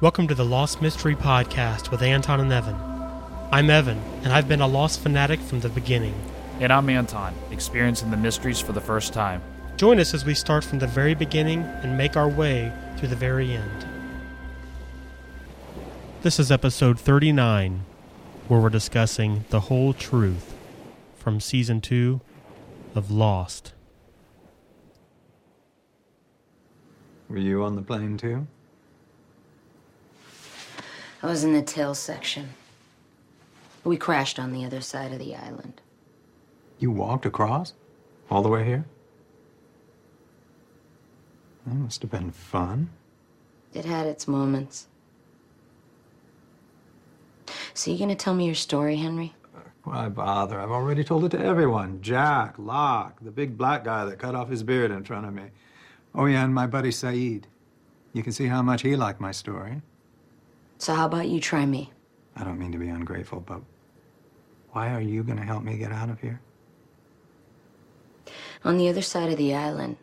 Welcome to the Lost Mystery Podcast with Anton and Evan. I'm Evan, and I've been a Lost fanatic from the beginning. And I'm Anton, experiencing the mysteries for the first time. Join us as we start from the very beginning and make our way through the very end. This is episode 39, where we're discussing the whole truth from season 2 of Lost. Were you on the plane too? I was in the tail section. We crashed on the other side of the island. You walked across? All the way here? That must have been fun. It had its moments. So you gonna tell me your story, Henry? Why bother? I've already told it to everyone. Jack, Locke, the big black guy that cut off his beard in front of me. Oh, yeah, and my buddy Sayid. You can see how much he liked my story. So how about you try me? I don't mean to be ungrateful, but why are you going to help me get out of here? On the other side of the island,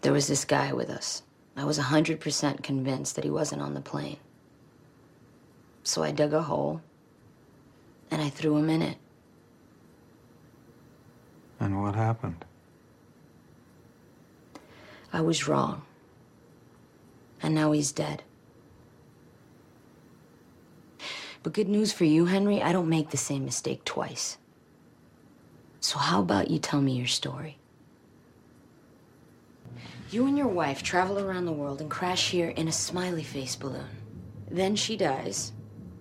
there was this guy with us. I was 100% convinced that he wasn't on the plane. So I dug a hole and I threw him in it. And what happened? I was wrong. And now he's dead. But good news for you, Henry, I don't make the same mistake twice. So, how about you tell me your story? You and your wife travel around the world and crash here in a smiley face balloon. Then she dies.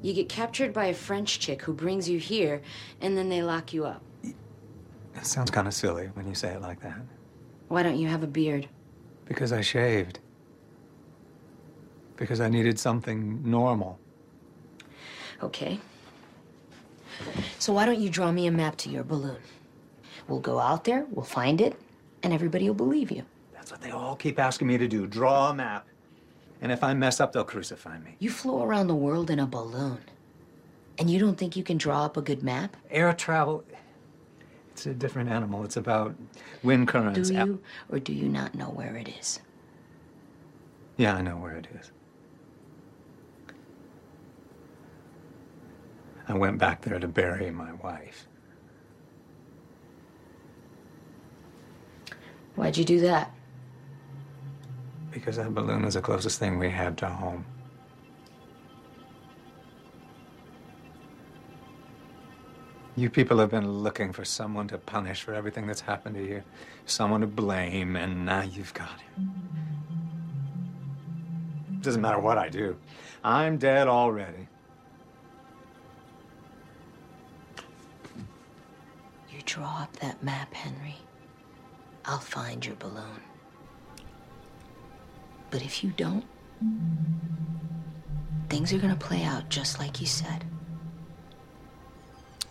You get captured by a French chick who brings you here, and then they lock you up. It sounds kind of silly when you say it like that. Why don't you have a beard? Because I shaved. Because I needed something normal. Okay. So, why don't you draw me a map to your balloon? We'll go out there, we'll find it, and everybody will believe you. That's what they all keep asking me to do draw a map. And if I mess up, they'll crucify me. You flew around the world in a balloon. And you don't think you can draw up a good map? Air travel, it's a different animal. It's about wind currents. Do you, or do you not know where it is? Yeah, I know where it is. I went back there to bury my wife. Why'd you do that? Because that balloon was the closest thing we had to home. You people have been looking for someone to punish for everything that's happened to you, someone to blame, and now you've got him. Doesn't matter what I do, I'm dead already. Draw up that map, Henry. I'll find your balloon. But if you don't, things are gonna play out just like you said.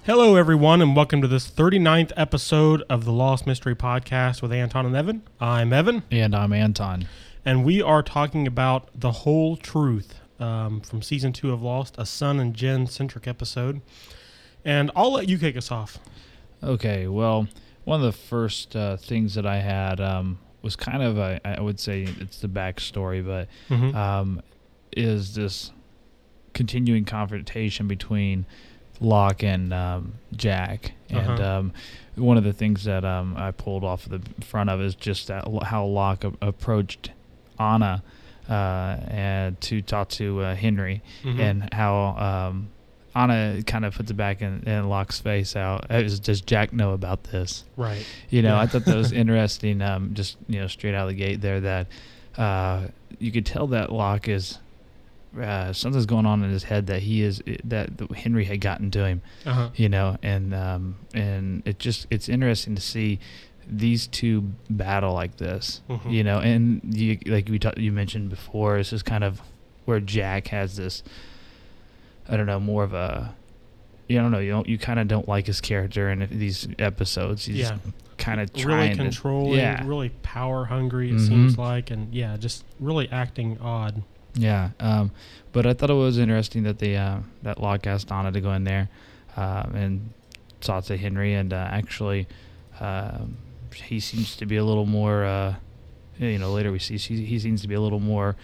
Hello, everyone, and welcome to this 39th episode of the Lost Mystery Podcast with Anton and Evan. I'm Evan, And I'm Anton. and we are talking about the whole truth um, from season two of Lost, a Sun and Jin centric episode. And I'll let you kick us off. Okay, well, one of the first uh, things that I had um, was kind of a, I would say it's the backstory, but Mhm. um, is this continuing confrontation between Locke and um, Jack. And Uh-huh. um, one of the things that um, I pulled off the front of is just that how Locke a- approached Ana uh, and to talk to uh, Henry, Mhm. and how um, Ana kind of puts it back in, in Locke's face. Out Was, does Jack know about this? Right. You know, Yeah. I thought that was interesting. Um, just you know, straight out of the gate there, that uh, you could tell that Locke is uh, something's going on in his head that he is that Henry had gotten to him. Uh-huh. You know, and um, and it just it's interesting to see these two battle like this. Mhm. You know, and you like we ta- you mentioned before, this is kind of where Jack has this. I don't know, more of a. You don't know. You don't. You kind of don't like his character in these episodes. He's Yeah. kind of Really trying to- controlling, yeah. really power hungry, it Mhm. seems like. And yeah, just really acting odd. Yeah, um, but I thought it was interesting that they uh, that Locke asked Ana to go in there um, and talk to Henry, and uh, actually, um, he seems to be a little more. Uh, you know, later we see he, he seems to be a little more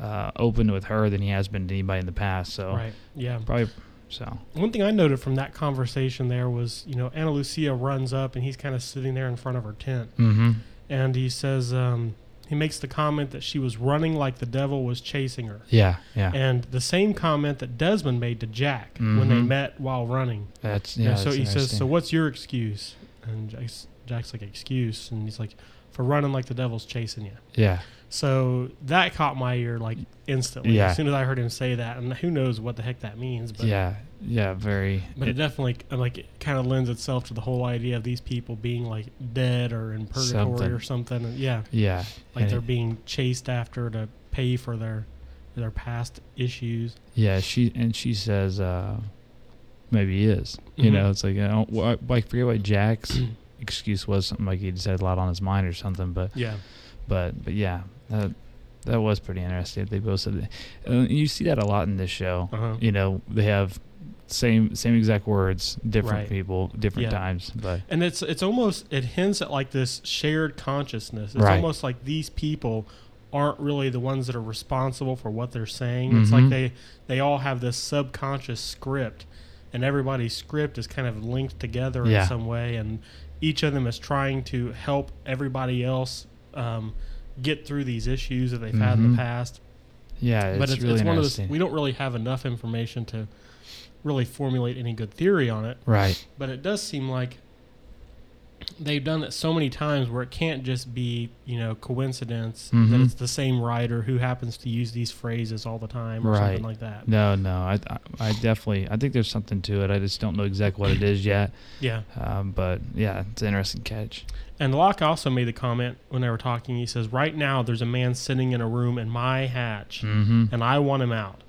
uh, open with her than he has been to anybody in the past. So Right. Yeah. probably so. One thing I noted from that conversation there was, you know, Ana Lucia runs up and he's kind of sitting there in front of her tent, Mm-hmm. and he says, um, he makes the comment that she was running like the devil was chasing her, Yeah, yeah. and the same comment that Desmond made to Jack when they Mhm. met while running. That's Yeah. yeah. so that's he says, "So what's your excuse?" And Jack's, Jack's like, "Excuse," and he's like, "For running like the devil's chasing you." yeah, So that caught my ear like instantly Yeah. as soon as I heard him say that, and who knows what the heck that means, but yeah, yeah. Very. but it, it- definitely like it kind of lends itself to the whole idea of these people being like dead or in purgatory Something. or something. And yeah, yeah, like and they're it- being chased after to pay for their their past issues. Yeah, she and she says uh, maybe he is. You Mhm. know, it's like I don't. wh- I forget what Jack's excuse was. Something like he'd said a lot on his mind or something. But Yeah, but but yeah, that that was pretty interesting. They both said that. You see that a lot in this show. uh-huh. You know, they have same same exact words, different Right. people, different Yeah. times. But and it's it's almost it hints at like this shared consciousness. It's Right. almost like these people aren't really the ones that are responsible for what they're saying. It's like Mhm. they they all have this subconscious script, and everybody's script is kind of linked together Yeah. in some way, and each of them is trying to help everybody else um, get through these issues that they've had in the past. yeah, it's, but it's, really it's one of those we don't really have enough information to really formulate any good theory on it right. but it does seem like they've done it so many times where it can't just be you know coincidence that Mhm. it's the same writer who happens to use these phrases all the time or Right. something like that No, no, I, I, I definitely, I think there's something to it. I just don't know exactly what it is yet. yeah Um, but yeah, it's an interesting catch. and locke also made the comment when they were talking he says right now there's a man sitting in a room in my hatch Mm-hmm. and i want him out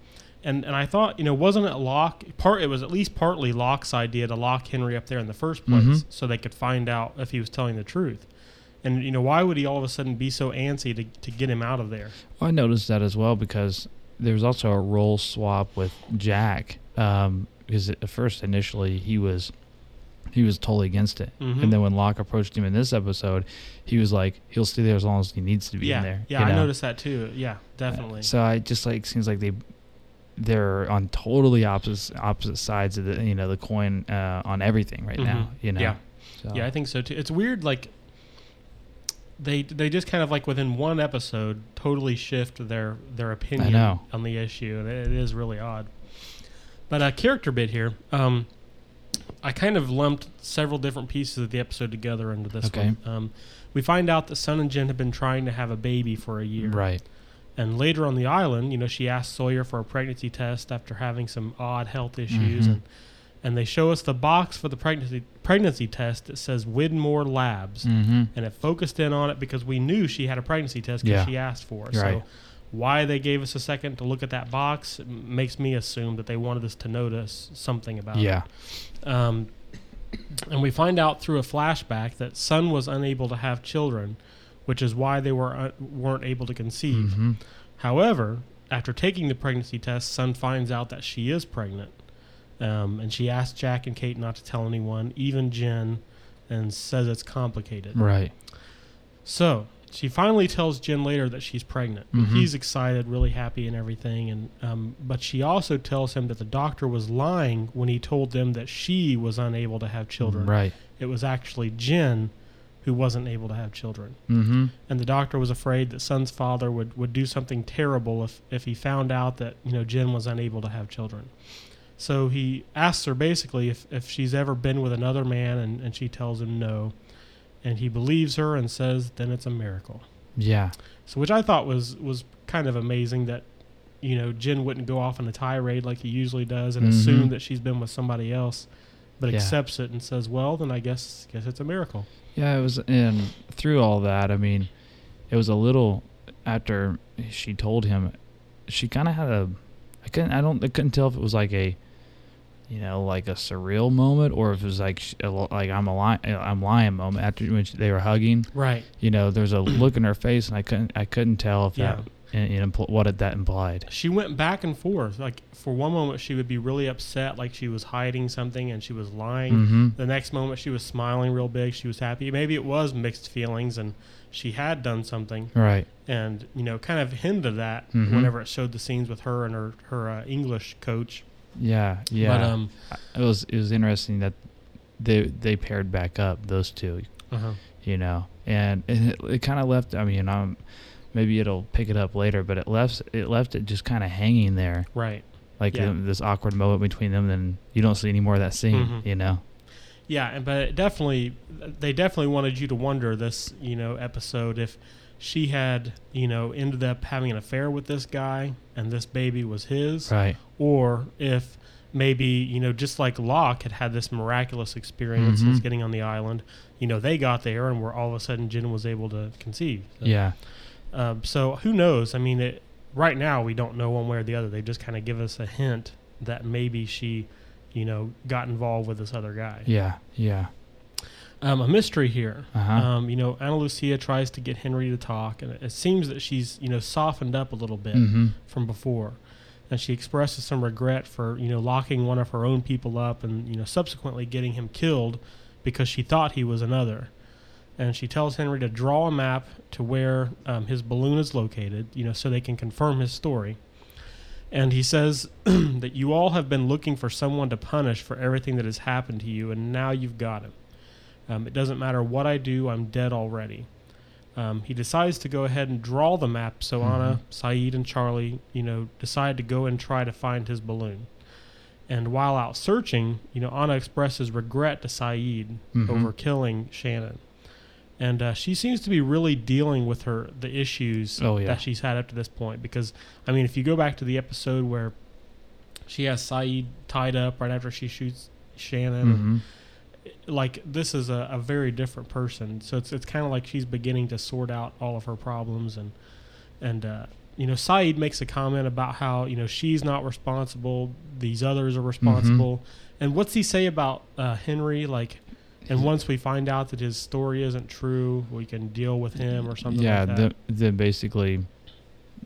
and and i thought you know wasn't it locke part it was at least partly locke's idea to lock henry up there in the first place Mhm. so they could find out if he was telling the truth and you know why would he all of a sudden be so antsy to, to get him out of there Well, I noticed that as well because there was also a role swap with Jack. Um, because at first, initially, he was he was totally against it, Mhm. and then when Locke approached him in this episode, he was like, he'll stay there as long as he needs to be yeah in there. yeah you i know? noticed that too yeah definitely So I just like seems like they they're on totally opposite opposite sides of the you know the coin uh, on everything right now. Mhm. You know. Yeah. So, yeah i think so too it's weird like they they just kind of like within one episode totally shift their their opinion on the issue and it is really odd but a character bit here um i kind of lumped several different pieces of the episode together into this Okay. one um we find out that Sun and Jin have been trying to have a baby for a year. Right. And later on the island, you know, she asked Sawyer for a pregnancy test after having some odd health issues, Mhm. and and they show us the box for the pregnancy pregnancy test that says Widmore Labs, Mm-hmm. and it focused in on it because we knew she had a pregnancy test because Yeah. she asked for it. Right. So why they gave us a second to look at that box makes me assume that they wanted us to notice something about Yeah. it. Um, and we find out through a flashback that Sun was unable to have children, which is why they were uh, weren't able to conceive. Mm-hmm. However, after taking the pregnancy test, Sun finds out that she is pregnant. Um, and she asks Jack and Kate not to tell anyone, even Jin, and says it's complicated. Right. So she finally tells Jin later that she's pregnant. Mhm. He's excited, really happy, and everything. And um, but she also tells him that the doctor was lying when he told them that she was unable to have children. Right. It was actually Jin who wasn't able to have children Mm-hmm. and the doctor was afraid that Sun's father would, would do something terrible if, if he found out that you know Jin was unable to have children. So he asks her basically if, if she's ever been with another man, and, and she tells him no, and he believes her and says then it's a miracle. Yeah. So which I thought was was kind of amazing that you know Jin wouldn't go off on a tirade like he usually does and Mhm. assume that she's been with somebody else, but Yeah. accepts it and says, well then I guess guess it's a miracle. Yeah, it was, and through all that, I mean, it was a little after she told him, she kind of had a, I couldn't, I don't, I couldn't tell if it was like a, you know, like a surreal moment or if it was like, a like I'm a lying, I'm lying moment after when they were hugging. Right. You know, there's a look in her face, and I couldn't, I couldn't tell if Yeah. that, and, and impl- what did that implied? she went back and forth. Like for one moment, she would be really upset, like she was hiding something and she was lying. Mm-hmm. The next moment, she was smiling real big. She was happy. Maybe it was mixed feelings, and she had done something, Right. and you know, kind of hinted at that Mhm. whenever it showed the scenes with her and her her uh, English coach. Yeah. Yeah. But um, it was it was interesting that they they paired back up those two. uh-huh. you know, and it, it kind of left. I mean, um, maybe it'll pick it up later, but it left it left it just kind of hanging there, right. like Yeah. um, this awkward moment between them. Then you don't see any more of that scene, Mhm. you know. Yeah, and but it definitely, they definitely wanted you to wonder this, you know, episode if she had, you know, ended up having an affair with this guy and this baby was his, Right. or if maybe you know, just like Locke had had this miraculous experience Mhm. since getting on the island, you know, they got there and were all of a sudden Jin was able to conceive. So, Yeah. Um, so who knows? I mean, it, right now we don't know one way or the other. They just kind of give us a hint that maybe she, you know, got involved with this other guy. Yeah. Yeah. um, a mystery here. Uh-huh. Um, you know, Ana Lucia tries to get Henry to talk, and it seems that she's you know softened up a little bit mm-hmm. from before, and she expresses some regret for you know locking one of her own people up, and you know subsequently getting him killed because she thought he was another. And she tells Henry to draw a map to where um, his balloon is located, you know, so they can confirm his story. And he says that you all have been looking for someone to punish for everything that has happened to you, and now you've got him. Um, it doesn't matter what I do, I'm dead already. Um, he decides to go ahead and draw the map so Ana, Sayid, and Charlie, you know, decide to go and try to find his balloon. And while out searching, you know, Ana expresses regret to Sayid Mhm. over killing Shannon. And uh, she seems to be really dealing with her the issues Oh, yeah. that she's had up to this point. Because I mean, if you go back to the episode where she has Sayid tied up right after she shoots Shannon, Mm-hmm. like this is a, a very different person. So it's it's kind of like she's beginning to sort out all of her problems and and uh, you know Sayid makes a comment about how you know she's not responsible, these others are responsible. And what's he say about uh, Henry? Like, and once we find out that his story isn't true, we can deal with him or something Yeah. like that. the, basically,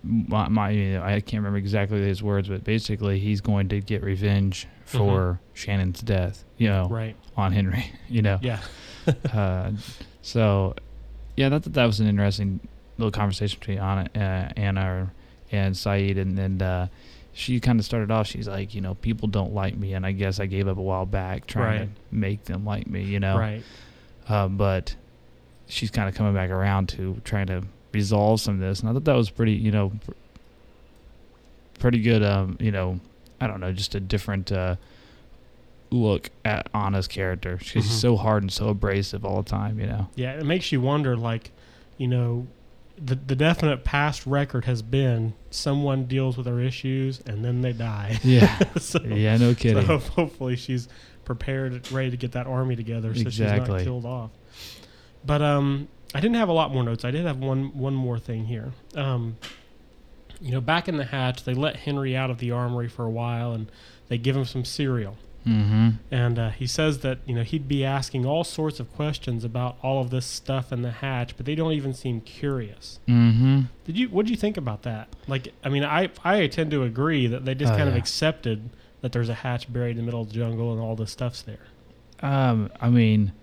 my, my I can't remember exactly his words, but basically he's going to get revenge for Shannon's death. You know, right? on Henry. You know. Yeah. uh, so, yeah, that that was an interesting little conversation between Ana, uh, Ana and Sayid, and then uh, she kind of started off. She's like, you know, people don't like me, and I guess I gave up a while back trying Right. to make them like me. You know, Right. uh, but she's kind of coming back around to trying to resolve some of this, and I thought that was pretty, you know, pr- pretty good. Um, you know, I don't know, just a different. Uh, look at Ana's character. She's Mhm. so hard and so abrasive all the time, you know. Yeah, it makes you wonder, like, you know, the the definite past record has been someone deals with their issues and then they die. Yeah. so, yeah, no kidding. so hopefully she's prepared, ready to get that army together, so she's not killed off. But um, I didn't have a lot more notes. I did have one one more thing here. Um, you know, back in the hatch, they let Henry out of the armory for a while, and they give him some cereal. Mm-hmm. And uh, he says that you know he'd be asking all sorts of questions about all of this stuff in the hatch, but they don't even seem curious. Mm-hmm. Did you? What do you think about that? Like, I mean, I I tend to agree that they just Oh, kind of accepted that there's a hatch buried in the middle of the jungle and all this stuff's there. Um, I mean,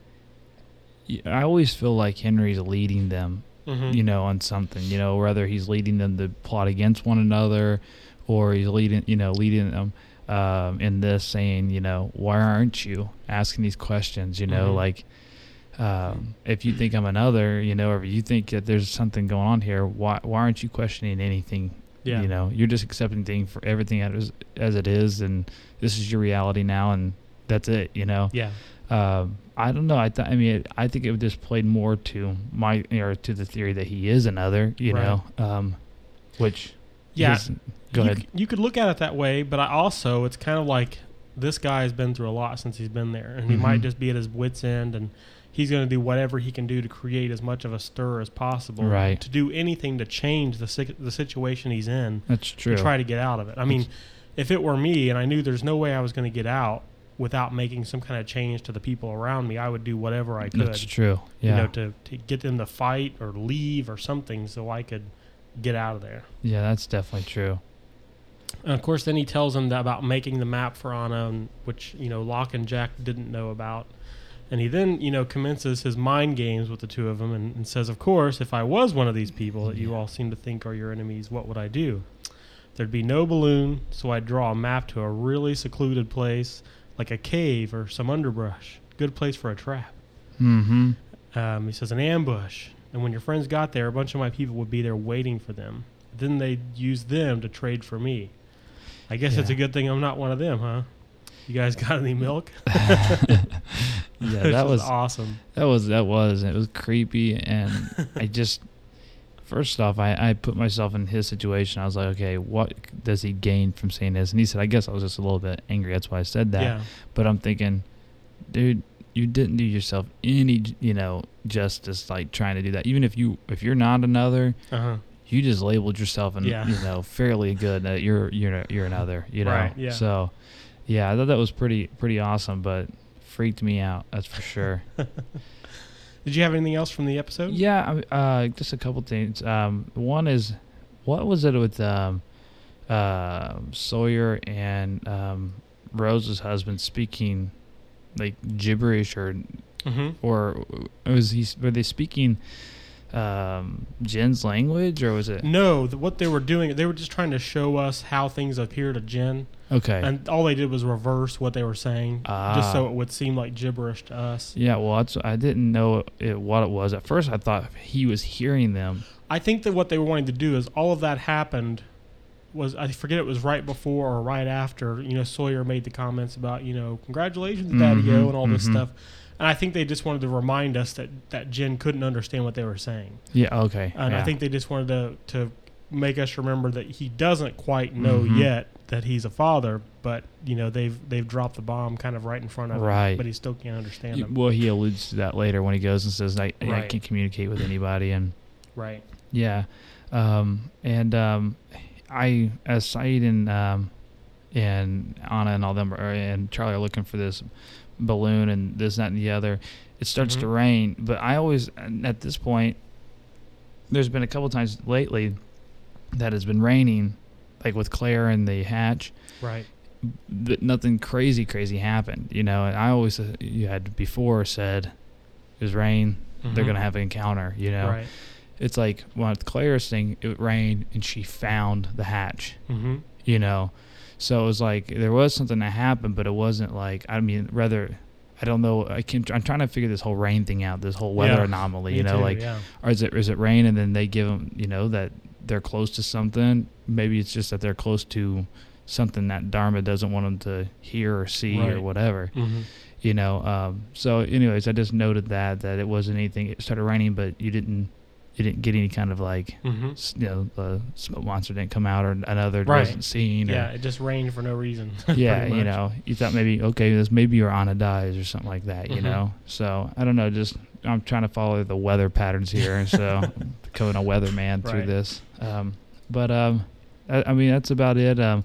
I always feel like Henry's leading them, Mm-hmm. you know, on something. You know, whether he's leading them to plot against one another, or he's leading, you know, leading them um, in this, saying, you know, why aren't you asking these questions? You know, Mhm. like. Um, if you think I'm another, you know, or if you think that there's something going on here, why why aren't you questioning anything yeah. You know, you're just accepting thing for everything as as it is, and this is your reality now, and that's it. You know. Yeah. Um, I don't know. I th- I mean, it, I think it would just played more to my or to the theory that he is another. You Right. know, um, which Yeah. is- go you, ahead. c- You could look at it that way, but I also it's kind of like this guy has been through a lot since he's been there, and he Mhm. might just be at his wits' end, and he's going to do whatever he can do to create as much of a stir as possible, Right. To do anything to change the si- the situation he's in, That's true. to try to get out of it. I mean, if it were me and I knew there's no way I was going to get out without making some kind of change to the people around me, I would do whatever I could, That's true. you Yeah. know, to to get them to fight or leave or something, so I could get out of there. Yeah, that's definitely true. And of course, then he tells them that about making the map for Ana, and, which you know Locke and Jack didn't know about. And he then, you know, commences his mind games with the two of them, and, and says, "Of course, if I was one of these people that you all seem to think are your enemies, what would I do? There'd be no balloon, so I'd draw a map to a really secluded place, like a cave or some underbrush. Good place for a trap." Mm-hmm. Um, he says an ambush, and when your friends got there, a bunch of my people would be there waiting for them. Then they'd use them to trade for me. I guess it's a good thing I'm not one of them, huh? You guys got any milk? Yeah, that was awesome. that was that was it was creepy, and I just first off, I I put myself in his situation. I was like, okay, what does he gain from saying this? And he said, I guess I was just a little bit angry. That's why I said that. Yeah, But I'm thinking, dude, you didn't do yourself any you know justice like trying to do that. Even if you if you're not another, uh huh. You just labeled yourself and Yeah. you know fairly good that you're you're you're another you know Right, yeah. so yeah i thought that was pretty pretty awesome but freaked me out that's for sure Did you have anything else from the episode? yeah uh just a couple things um one is what was it with um uh sawyer and um rose's husband speaking like gibberish or Mm-hmm. or was he were they speaking um Jin's language or was it No, what they were doing, they were just trying to show us how things appear to Jin, okay and all they did was reverse what they were saying, Ah. just so it would seem like gibberish to us. Yeah, well, that's, I didn't know it, what it was. At first, I thought he was hearing them. I think that what they were wanting to do is all of that happened was I forget it was right before or right after you know Sawyer made the comments about you know congratulations Daddy O Mhm, and all this mhm. stuff, and I think they just wanted to remind us that that Jin couldn't understand what they were saying, Yeah, okay. and I think they just wanted to to make us remember that he doesn't quite know Mhm. yet that he's a father, but you know they've they've dropped the bomb kind of right in front of him, Right. but he still can't understand You- them, well, he alludes to that later when he goes and says, I, I can't communicate with anybody. And right? yeah. Um, and um, I, as Sayid and, um, and Ana and all them are, and Charlie are looking for this balloon and this, that, and the other, it starts to Mhm. rain. But I always, at this point, there's been a couple times lately that has been raining, like with Claire and the hatch. Right. But nothing crazy crazy happened you know and i always uh, you had before said it was rain they're Mhm. gonna have an encounter you know Right. it's like well, with claire's thing it rained and she found the hatch Mm-hmm. you know so it was like there was something that happened but it wasn't like i mean rather i don't know i can i'm trying to figure this whole rain thing out this whole weather Yeah. anomaly you know too, like yeah. or is it is it rain and then they give them you know that they're close to something maybe it's just that they're close to something that dharma doesn't want them to hear or see or whatever Mm-hmm. you know um, so anyways i just noted that that it wasn't anything it started raining but you didn't you didn't get any kind of like Mm-hmm. you know the smoke monster didn't come out or another Right. wasn't seen or Yeah, it just rained for no reason. yeah, you know, you thought maybe okay, this maybe your Ana dies or something like that, you Mhm. know. So I don't know, just I'm trying to follow the weather patterns here, so I'm becoming a weatherman through Right. this. Um, but um, I, I mean that's about it. Um,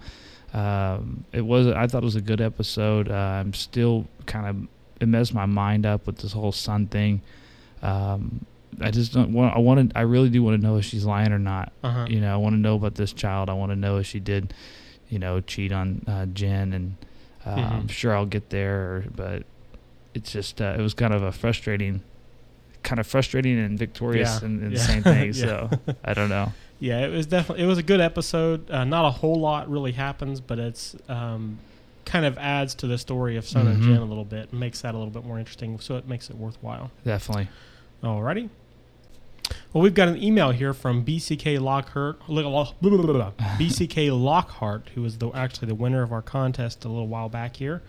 um, it was I thought it was a good episode. Uh, I'm still kind of it messed my mind up with this whole sun thing. Um, I just don't want. I wanted. I really do want to know if she's lying or not. Uh-huh. You know, I want to know about this child. I want to know if she did, you know, cheat on uh, Jin, and uh, Mhm. I'm sure I'll get there. But it's just uh, it was kind of a frustrating, kind of frustrating and victorious Yeah, in, in yeah. the same thing. Yeah. So I don't know. Yeah, it was definitely it was a good episode. Uh, not a whole lot really happens, but it's um, kind of adds to the story of Sun and Mhm. Jin a little bit, makes that a little bit more interesting. So it makes it worthwhile. Definitely. Alrighty. Well, we've got an email here from BCK Lockhart, BCK Lockhart, who was the, actually the winner of our contest a little while back here,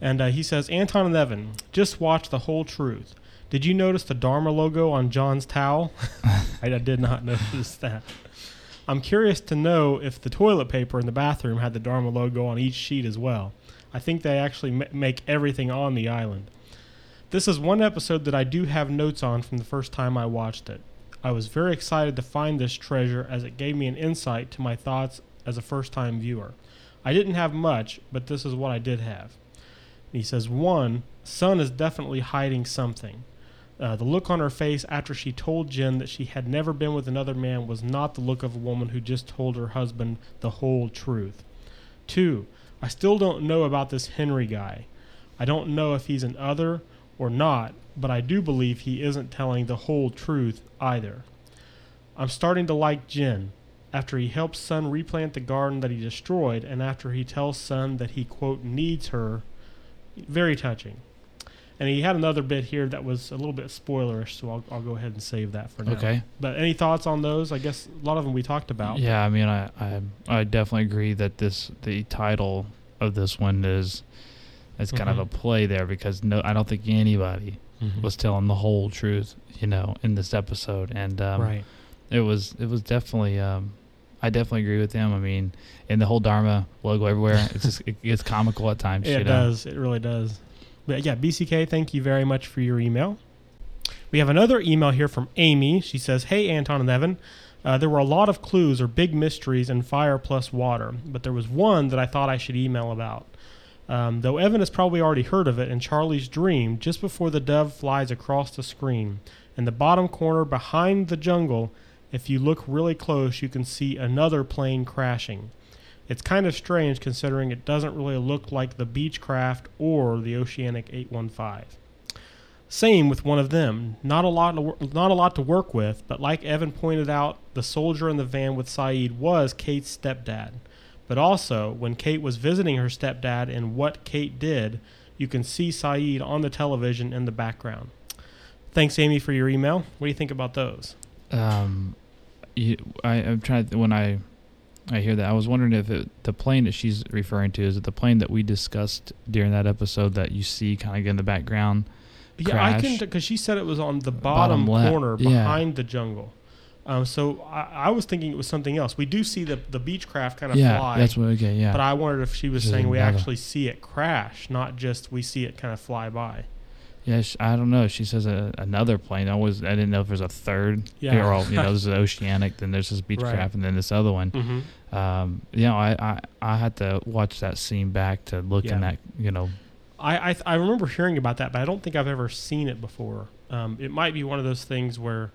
and uh, he says, Anton and Evan, just watch the whole truth. Did you notice the Dharma logo on John's towel? I, I did not notice that. I'm curious to know if the toilet paper in the bathroom had the Dharma logo on each sheet as well. I think they actually ma- make everything on the island. This is one episode that I do have notes on from the first time I watched it. I was very excited to find this treasure as it gave me an insight to my thoughts as a first time viewer. I didn't have much, but this is what I did have. He says, one, Sun is definitely hiding something. Uh, the look on her face after she told Jin that she had never been with another man was not the look of a woman who just told her husband the whole truth. Two, I still don't know about this Henry guy. I don't know if he's an other or not, but I do believe he isn't telling the whole truth either. I'm starting to like Jin after he helps Sun replant the garden that he destroyed, and after he tells Sun that he, quote, needs her. Very touching. And he had another bit here that was a little bit spoilerish, so I'll, I'll go ahead and save that for now. Okay. But any thoughts on those? I guess a lot of them we talked about. Yeah, I mean, I, I I definitely agree that this the title of this one is is kind of Mhm. a play there because no, I don't think anybody Mhm. was telling the whole truth, you know, in this episode, and um, right. it was it was definitely um, I definitely agree with them. I mean, and the whole Dharma logo everywhere, it's just it gets comical at times. Yeah, you it know? does. It really does. But yeah, BCK, thank you very much for your email. We have another email here from Amy. She says, Hey, Anton and Evan. Uh, there were a lot of clues or big mysteries in Fire Plus Water, but there was one that I thought I should email about. Um, though Evan has probably already heard of it in Charlie's dream, just before the dove flies across the screen, in the bottom corner behind the jungle, if you look really close, you can see another plane crashing. It's kind of strange considering it doesn't really look like the Beechcraft or the Oceanic 815. Same with one of them. Not a lot, not a lot to work with, but like Evan pointed out, the soldier in the van with Sayid was Kate's stepdad. But also, when Kate was visiting her stepdad and what Kate did, you can see Sayid on the television in the background. Thanks, Amy, for your email. What do you think about those? Um, you, I, I'm trying to when I I hear that I was wondering if it, the plane that she's referring to is it the plane that we discussed during that episode that you see kind of in the background. Yeah, I can because she said it was on the bottom, Bottom corner yeah. behind the jungle. Um, so I, I was thinking it was something else. We do see the the Beechcraft kind of yeah, fly, that's what. Okay, yeah. but I wondered if she was saying we actually see it crash, not just we see it kind of fly by. Yeah, sh I don't know. She says a, another plane. I was I didn't know if there's a third. Yeah. Or, you know, there's an oceanic, then there's this Beechcraft, Right. and then this other one. Mm-hmm. Um, you know, I, I I had to watch that scene back to look Yeah. in that. You know, I, I I remember hearing about that, but I don't think I've ever seen it before. Um, it might be one of those things where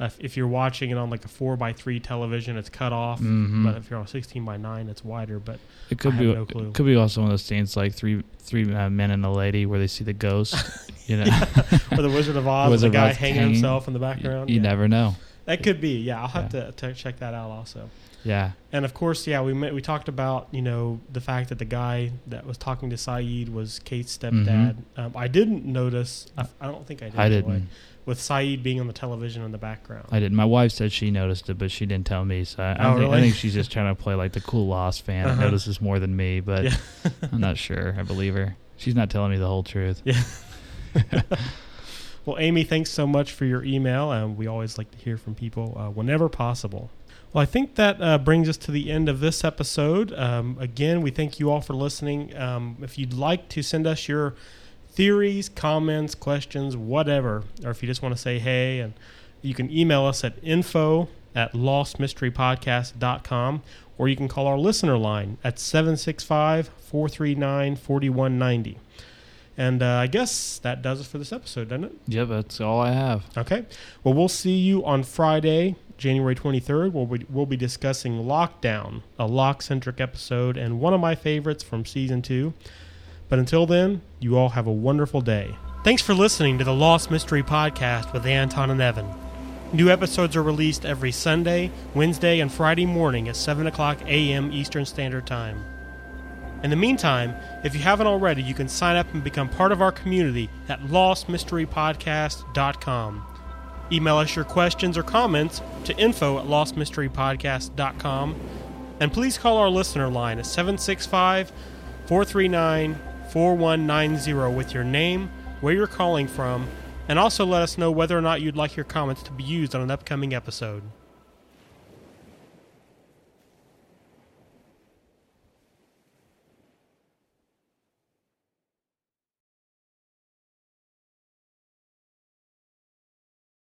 if, if you're watching it on like a four by three television, it's cut off. Mhm. But if you're on sixteen by nine, it's wider. But it could I be no clue. it could be also one of those scenes like three three uh, men and a lady where they see the ghost. You know, or the Wizard of Oz, Wizard the guy hanging hanging. himself in the background. you yeah. never know. That could be. Yeah, I'll have to, to check that out also. Yeah, And of course, yeah, we met, we talked about you know the fact that the guy that was talking to Sayid was Kate's stepdad. Um, I didn't notice. I, I don't think I did. Mm-hmm. I didn't. With Sayid being on the television in the background. I didn't. My wife said she noticed it, but she didn't tell me. So I, I, Oh, think, I think she's just trying to play like the cool Lost fan. Uh-huh. that notices more than me, but Yeah. I'm not sure. I believe her. She's not telling me the whole truth. Yeah. Well, Amy, thanks so much for your email. Um, we always like to hear from people uh, whenever possible. Well, I think that uh, brings us to the end of this episode. Um, again, we thank you all for listening. Um, if you'd like to send us your theories, comments, questions, whatever, or if you just want to say hey, and you can email us at info at lostmysterypodcast.com or you can call our listener line at 765 439 4190. And uh, I guess that does it for this episode, doesn't it? Yep, that's all I have. Okay. Well, we'll see you on Friday, January 23rd, where we, we'll be discussing Lockdown, a Locke centric episode, and one of my favorites from season two. But until then, you all have a wonderful day. Thanks for listening to the Lost Mystery Podcast with Anton and Evan. New episodes are released every Sunday, Wednesday, and Friday morning at 7 o'clock a.m. Eastern Standard Time. In the meantime, if you haven't already, you can sign up and become part of our community at lostmysterypodcast.com. Email us your questions or comments to info at lostmysterypodcast.com. And please call our listener line at 765 439 4190 with your name, where you're calling from, and also let us know whether or not you'd like your comments to be used on an upcoming episode.